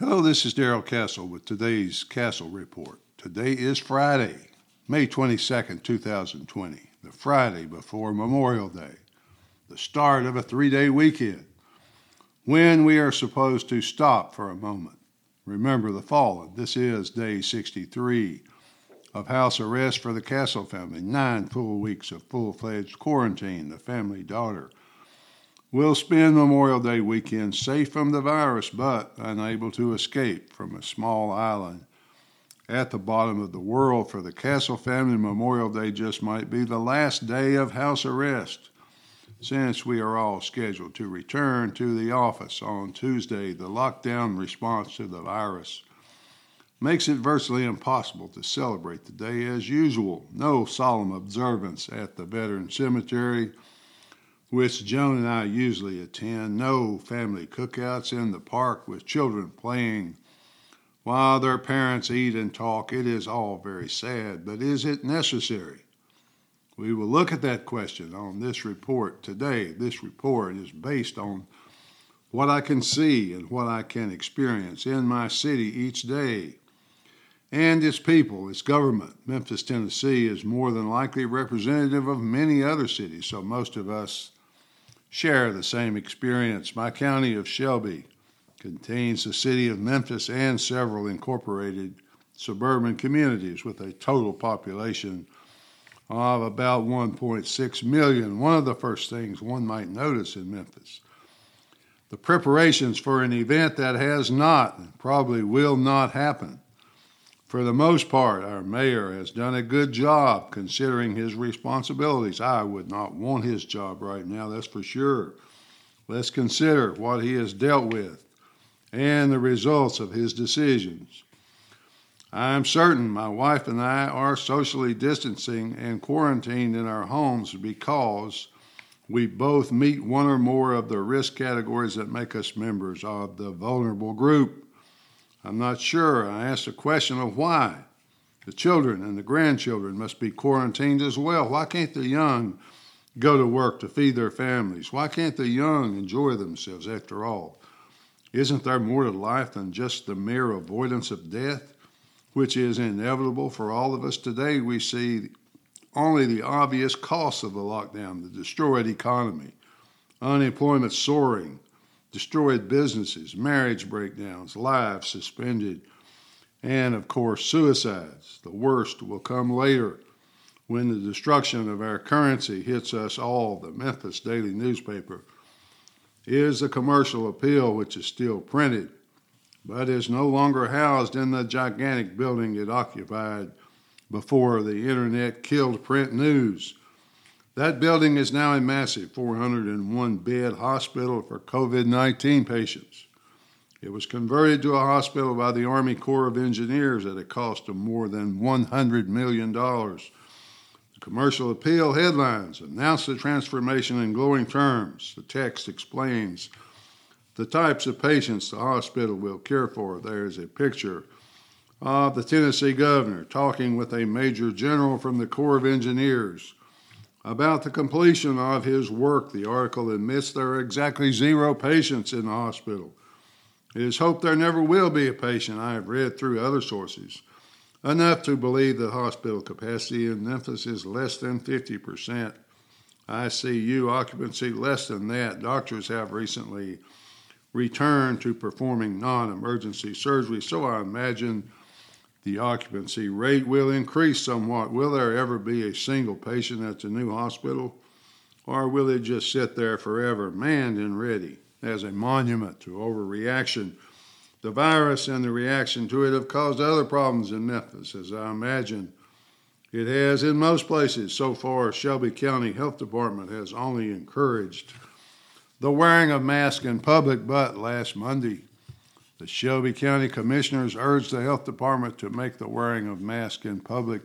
Hello, this is Darrell Castle with today's Castle Report. Today is Friday, May 22nd, 2020, the Friday before Memorial Day, the start of a three day weekend, when we are supposed to stop for a moment. Remember the fallen. This is day 63 of house arrest for the Castle family, nine full weeks of full fledged quarantine. The family daughter will spend Memorial Day weekend safe from the virus but unable to escape from a small island at the bottom of the world. For the Castle family, Memorial Day just might be the last day of house arrest since we are all scheduled to return to the office on Tuesday. The lockdown response to the virus makes it virtually impossible to celebrate the day as usual. No solemn observance at the Veteran Cemetery, which Joan and I usually attend. No family cookouts in the park with children playing while their parents eat and talk. It is all very sad, but is it necessary? We will look at that question on this report today. This report is based on what I can see and what I can experience in my city each day and its people, its government. Memphis, Tennessee is more than likely representative of many other cities, so most of us share the same experience. My county of Shelby contains the city of Memphis and several incorporated suburban communities with a total population of about 1.6 million. One of the first things one might notice in Memphis the preparations for an event that has not and probably will not happen for the most part, our mayor has done a good job considering his responsibilities. I would not want his job right now, that's for sure. Let's consider what he has dealt with and the results of his decisions. I am certain my wife and I are socially distancing and quarantined in our homes because we both meet one or more of the risk categories that make us members of the vulnerable group. I'm not sure. I asked a question of why. The children and the grandchildren must be quarantined as well. Why can't the young go to work to feed their families? Why can't the young enjoy themselves after all? Isn't there more to life than just the mere avoidance of death, which is inevitable for all of us today? We see only the obvious costs of the lockdown, the destroyed economy, unemployment soaring, destroyed businesses, marriage breakdowns, lives suspended, and of course, suicides. The worst will come later when the destruction of our currency hits us all. The Memphis Daily newspaper is a commercial appeal which is still printed, but is no longer housed in the gigantic building it occupied before the internet killed print news. That building is now a massive 401 bed hospital for COVID 19 patients. It was converted to a hospital by the Army Corps of Engineers at a cost of more than $100 million. The commercial appeal headlines announce the transformation in glowing terms. The text explains the types of patients the hospital will care for. There is a picture of the Tennessee governor talking with a major general from the Corps of Engineers about the completion of his work. The article admits there are exactly zero patients in the hospital. It is hoped there never will be a patient. I have read through other sources enough to believe that hospital capacity in Memphis is less than 50%. ICU occupancy less than that. Doctors have recently returned to performing non emergency surgery, so I imagine the occupancy rate will increase somewhat. Will there ever be a single patient at the new hospital? Or will it just sit there forever, manned and ready, as a monument to overreaction? The virus and the reaction to it have caused other problems in Memphis, as I imagine it has in most places. So far, Shelby County Health Department has only encouraged the wearing of masks in public, but last Monday, the Shelby County Commissioners urged the Health Department to make the wearing of masks in public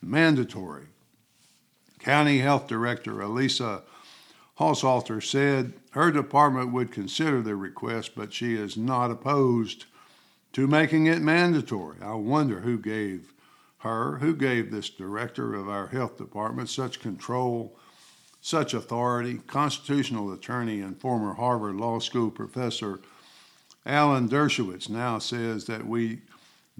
mandatory. County Health Director Alisa Haushalter said her department would consider the request, but she is not opposed to making it mandatory. I wonder who gave her, who gave this director of our health department such control, such authority. Constitutional attorney and former Harvard Law School professor Alan Dershowitz now says that we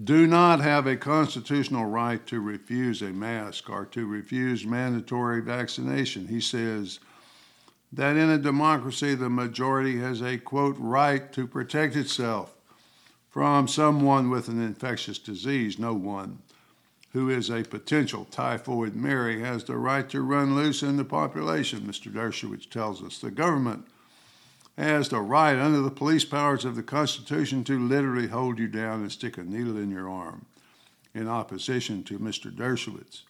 do not have a constitutional right to refuse a mask or to refuse mandatory vaccination. He says that in a democracy, the majority has a quote right to protect itself from someone with an infectious disease. No one who is a potential typhoid Mary has the right to run loose in the population, Mr. Dershowitz tells us. The government has the right, under the police powers of the Constitution, to literally hold you down and stick a needle in your arm in opposition to Mr. Dershowitz.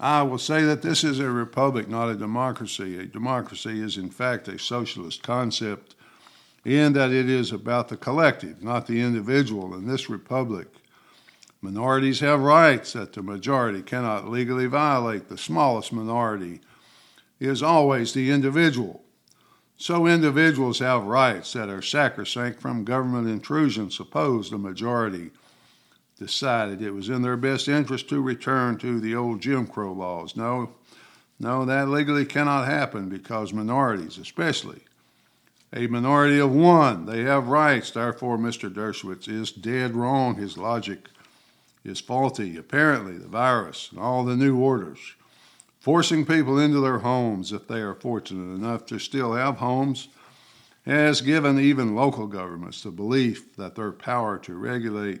I will say that this is a republic, not a democracy. A democracy is, in fact, a socialist concept in that it is about the collective, not the individual. In this republic, minorities have rights that the majority cannot legally violate. The smallest minority is always the individual. So individuals have rights that are sacrosanct from government intrusion. Suppose the majority decided it was in their best interest to return to the old Jim Crow laws. No, no, that legally cannot happen because minorities, especially a minority of one, they have rights. Therefore, Mr. Dershowitz is dead wrong. His logic is faulty. Apparently, the virus and all the new orders forcing people into their homes if they are fortunate enough to still have homes has given even local governments the belief that their power to regulate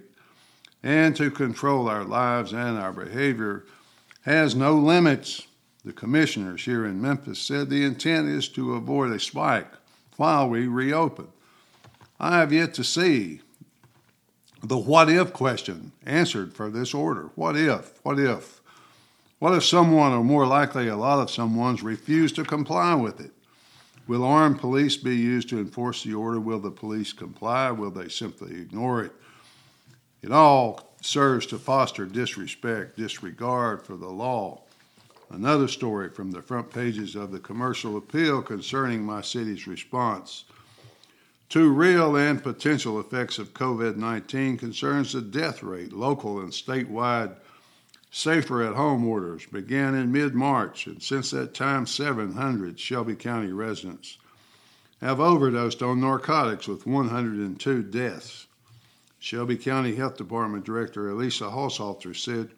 and to control our lives and our behavior has no limits. The commissioners here in Memphis said the intent is to avoid a spike while we reopen. I have yet to see the what if question answered for this order. What if? What if? What if someone, or more likely a lot of someone's, refuse to comply with it? Will armed police be used to enforce the order? Will the police comply? Will they simply ignore it? It all serves to foster disrespect, disregard for the law. Another story from the front pages of the commercial appeal concerning my city's response to real and potential effects of COVID 19 concerns the death rate, local and statewide Safer at home orders began in mid March, and since that time, 700 Shelby County residents have overdosed on narcotics with 102 deaths. Shelby County Health Department Director Alisa Haushalter said,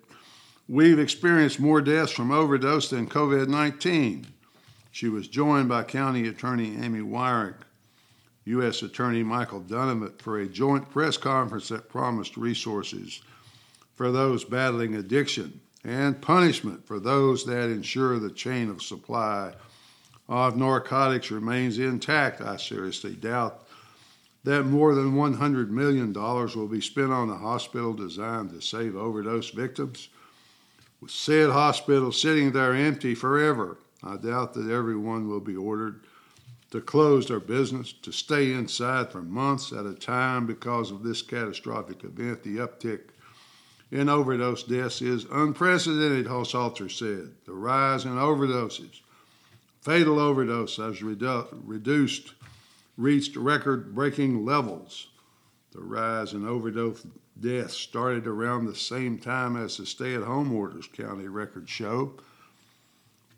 We've experienced more deaths from overdose than COVID 19. She was joined by County Attorney Amy Weirich, U.S. Attorney Michael Dunavant for a joint press conference that promised resources for those battling addiction and punishment for those that ensure the chain of supply of narcotics remains intact. I seriously doubt that more than $100 million will be spent on a hospital designed to save overdose victims. With said hospital sitting there empty forever, I doubt that everyone will be ordered to close their business, to stay inside for months at a time because of this catastrophic event. The uptick in overdose deaths is unprecedented, Haushalter said. The rise in overdoses, fatal overdose has redu- reduced, reached record breaking levels. The rise in overdose deaths started around the same time as the stay at home orders, county records show.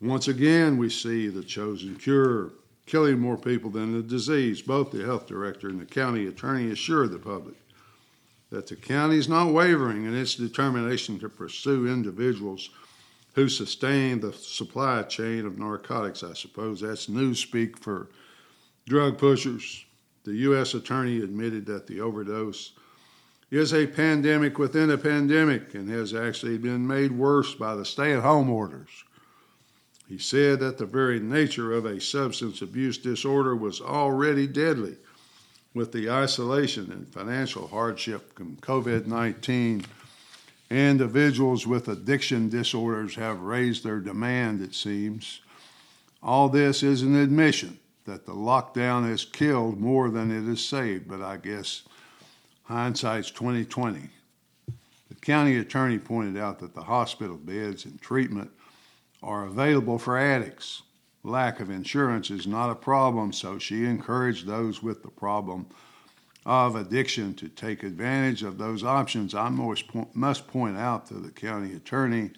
Once again, we see the chosen cure killing more people than the disease. Both the health director and the county attorney assure the public that the county is not wavering in its determination to pursue individuals who sustain the supply chain of narcotics. I suppose that's newspeak for drug pushers. The U.S. Attorney admitted that the overdose is a pandemic within a pandemic and has actually been made worse by the stay at home orders. He said that the very nature of a substance abuse disorder was already deadly with the isolation and financial hardship from COVID 19, individuals with addiction disorders have raised their demand, it seems. All this is an admission that the lockdown has killed more than it has saved, but I guess hindsight's 2020. The county attorney pointed out that the hospital beds and treatment are available for addicts lack of insurance is not a problem, so she encouraged those with the problem of addiction to take advantage of those options. I must point out to the county attorney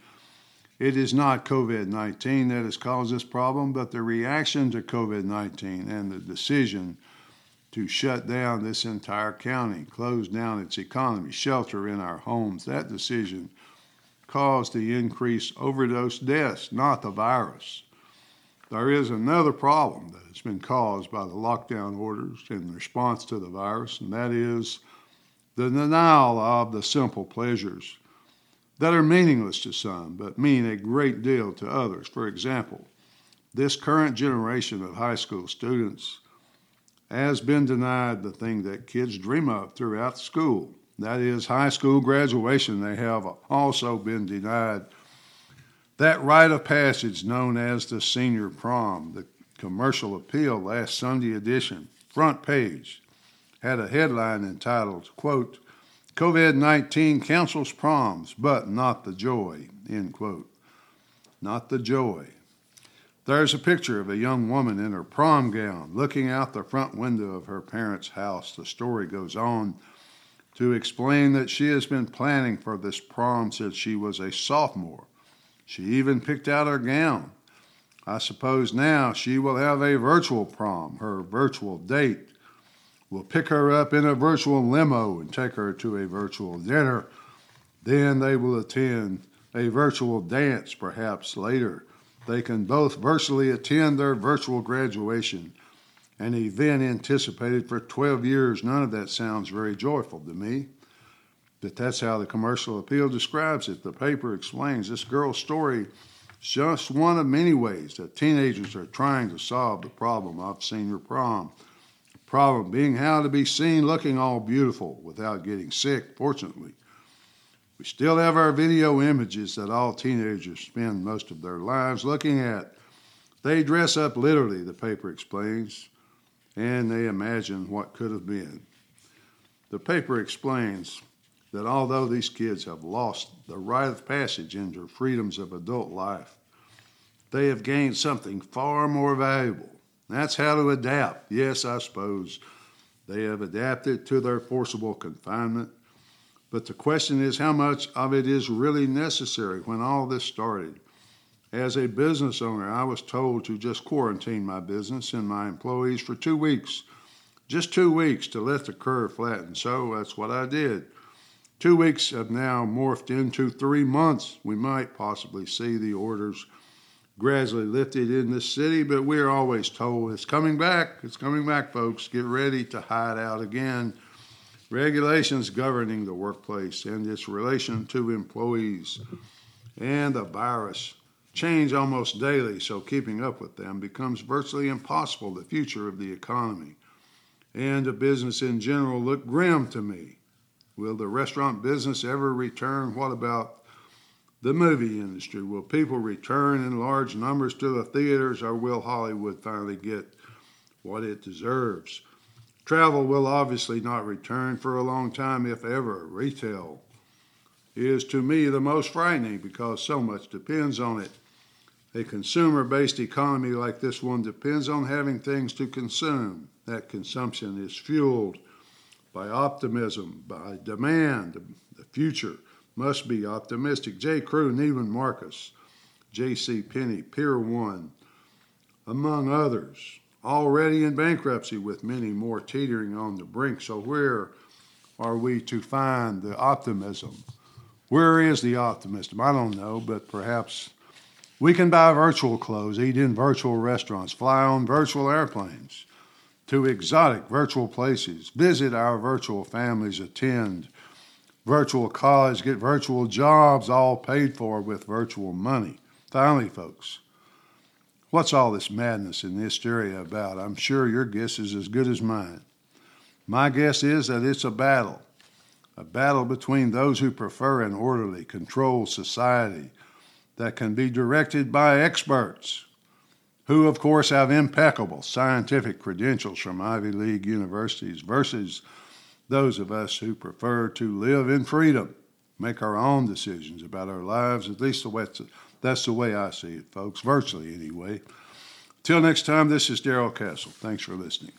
it is not COVID 19 that has caused this problem, but the reaction to COVID 19 and the decision to shut down this entire county, close down its economy, shelter in our homes. That decision caused the increased overdose deaths, not the virus. There is another problem that has been caused by the lockdown orders in response to the virus, and that is the denial of the simple pleasures that are meaningless to some but mean a great deal to others. For example, this current generation of high school students has been denied the thing that kids dream of throughout school. That is high school graduation. They have also been denied that rite of passage known as the senior prom. The commercial appeal last Sunday edition, front page, had a headline entitled, quote, COVID 19 cancels proms, but not the joy, end quote. Not the joy. There's a picture of a young woman in her prom gown looking out the front window of her parents' house. The story goes on to explain that she has been planning for this prom since she was a sophomore. She even picked out her gown. I suppose now she will have a virtual prom, her virtual date. will pick her up in a virtual limo and take her to a virtual dinner. Then they will attend a virtual dance perhaps later. They can both virtually attend their virtual graduation, an event anticipated for 12 years. None of that sounds very joyful to me. But that's how the commercial appeal describes it. The paper explains this girl's story is just one of many ways that teenagers are trying to solve the problem of senior prom. The problem being how to be seen looking all beautiful without getting sick, fortunately. We still have our video images that all teenagers spend most of their lives looking at. They dress up literally, the paper explains, and they imagine what could have been. The paper explains that although these kids have lost the rite of passage into freedoms of adult life, they have gained something far more valuable. That's how to adapt. Yes, I suppose they have adapted to their forcible confinement but the question is how much of it is really necessary when all this started. As a business owner, I was told to just quarantine my business and my employees for two weeks. Just two weeks to let the curve flatten. So that's what I did. Two weeks have now morphed into three months. We might possibly see the orders gradually lifted in this city, but we're always told it's coming back. It's coming back, folks. Get ready to hide out again regulations governing the workplace and its relation to employees and the virus change almost daily, so keeping up with them becomes virtually impossible. The future of the economy and of business in general look grim to me. Will the restaurant business ever return? What about the movie industry? Will people return in large numbers to the theaters, or will Hollywood finally get what it deserves? Travel will obviously not return for a long time, if ever. Retail is to me the most frightening because so much depends on it. A consumer based economy like this one depends on having things to consume. That consumption is fueled by optimism, by demand. The future must be optimistic. J. Crew, Neiman Marcus, J.C. Penney, Pier 1, among others already in bankruptcy with many more teetering on the brink. So, where are we to find the optimism? Where is the optimism? I don't know, but perhaps we can buy virtual clothes, eat in virtual restaurants, fly on virtual airplanes to exotic virtual places, visit our virtual families, attend virtual college, get virtual jobs, all paid for with virtual money. Finally, folks, What's all this madness and hysteria about? I'm sure your guess is as good as mine. My guess is that it's a battle, a battle between those who prefer an orderly, controlled society that can be directed by experts, who, of course, have impeccable scientific credentials from Ivy League universities, versus those of us who prefer to live in freedom, make our own decisions about our lives, at least the that's the way I see it, folks, virtually anyway. Till next time, this is Darrell Castle. Thanks for listening.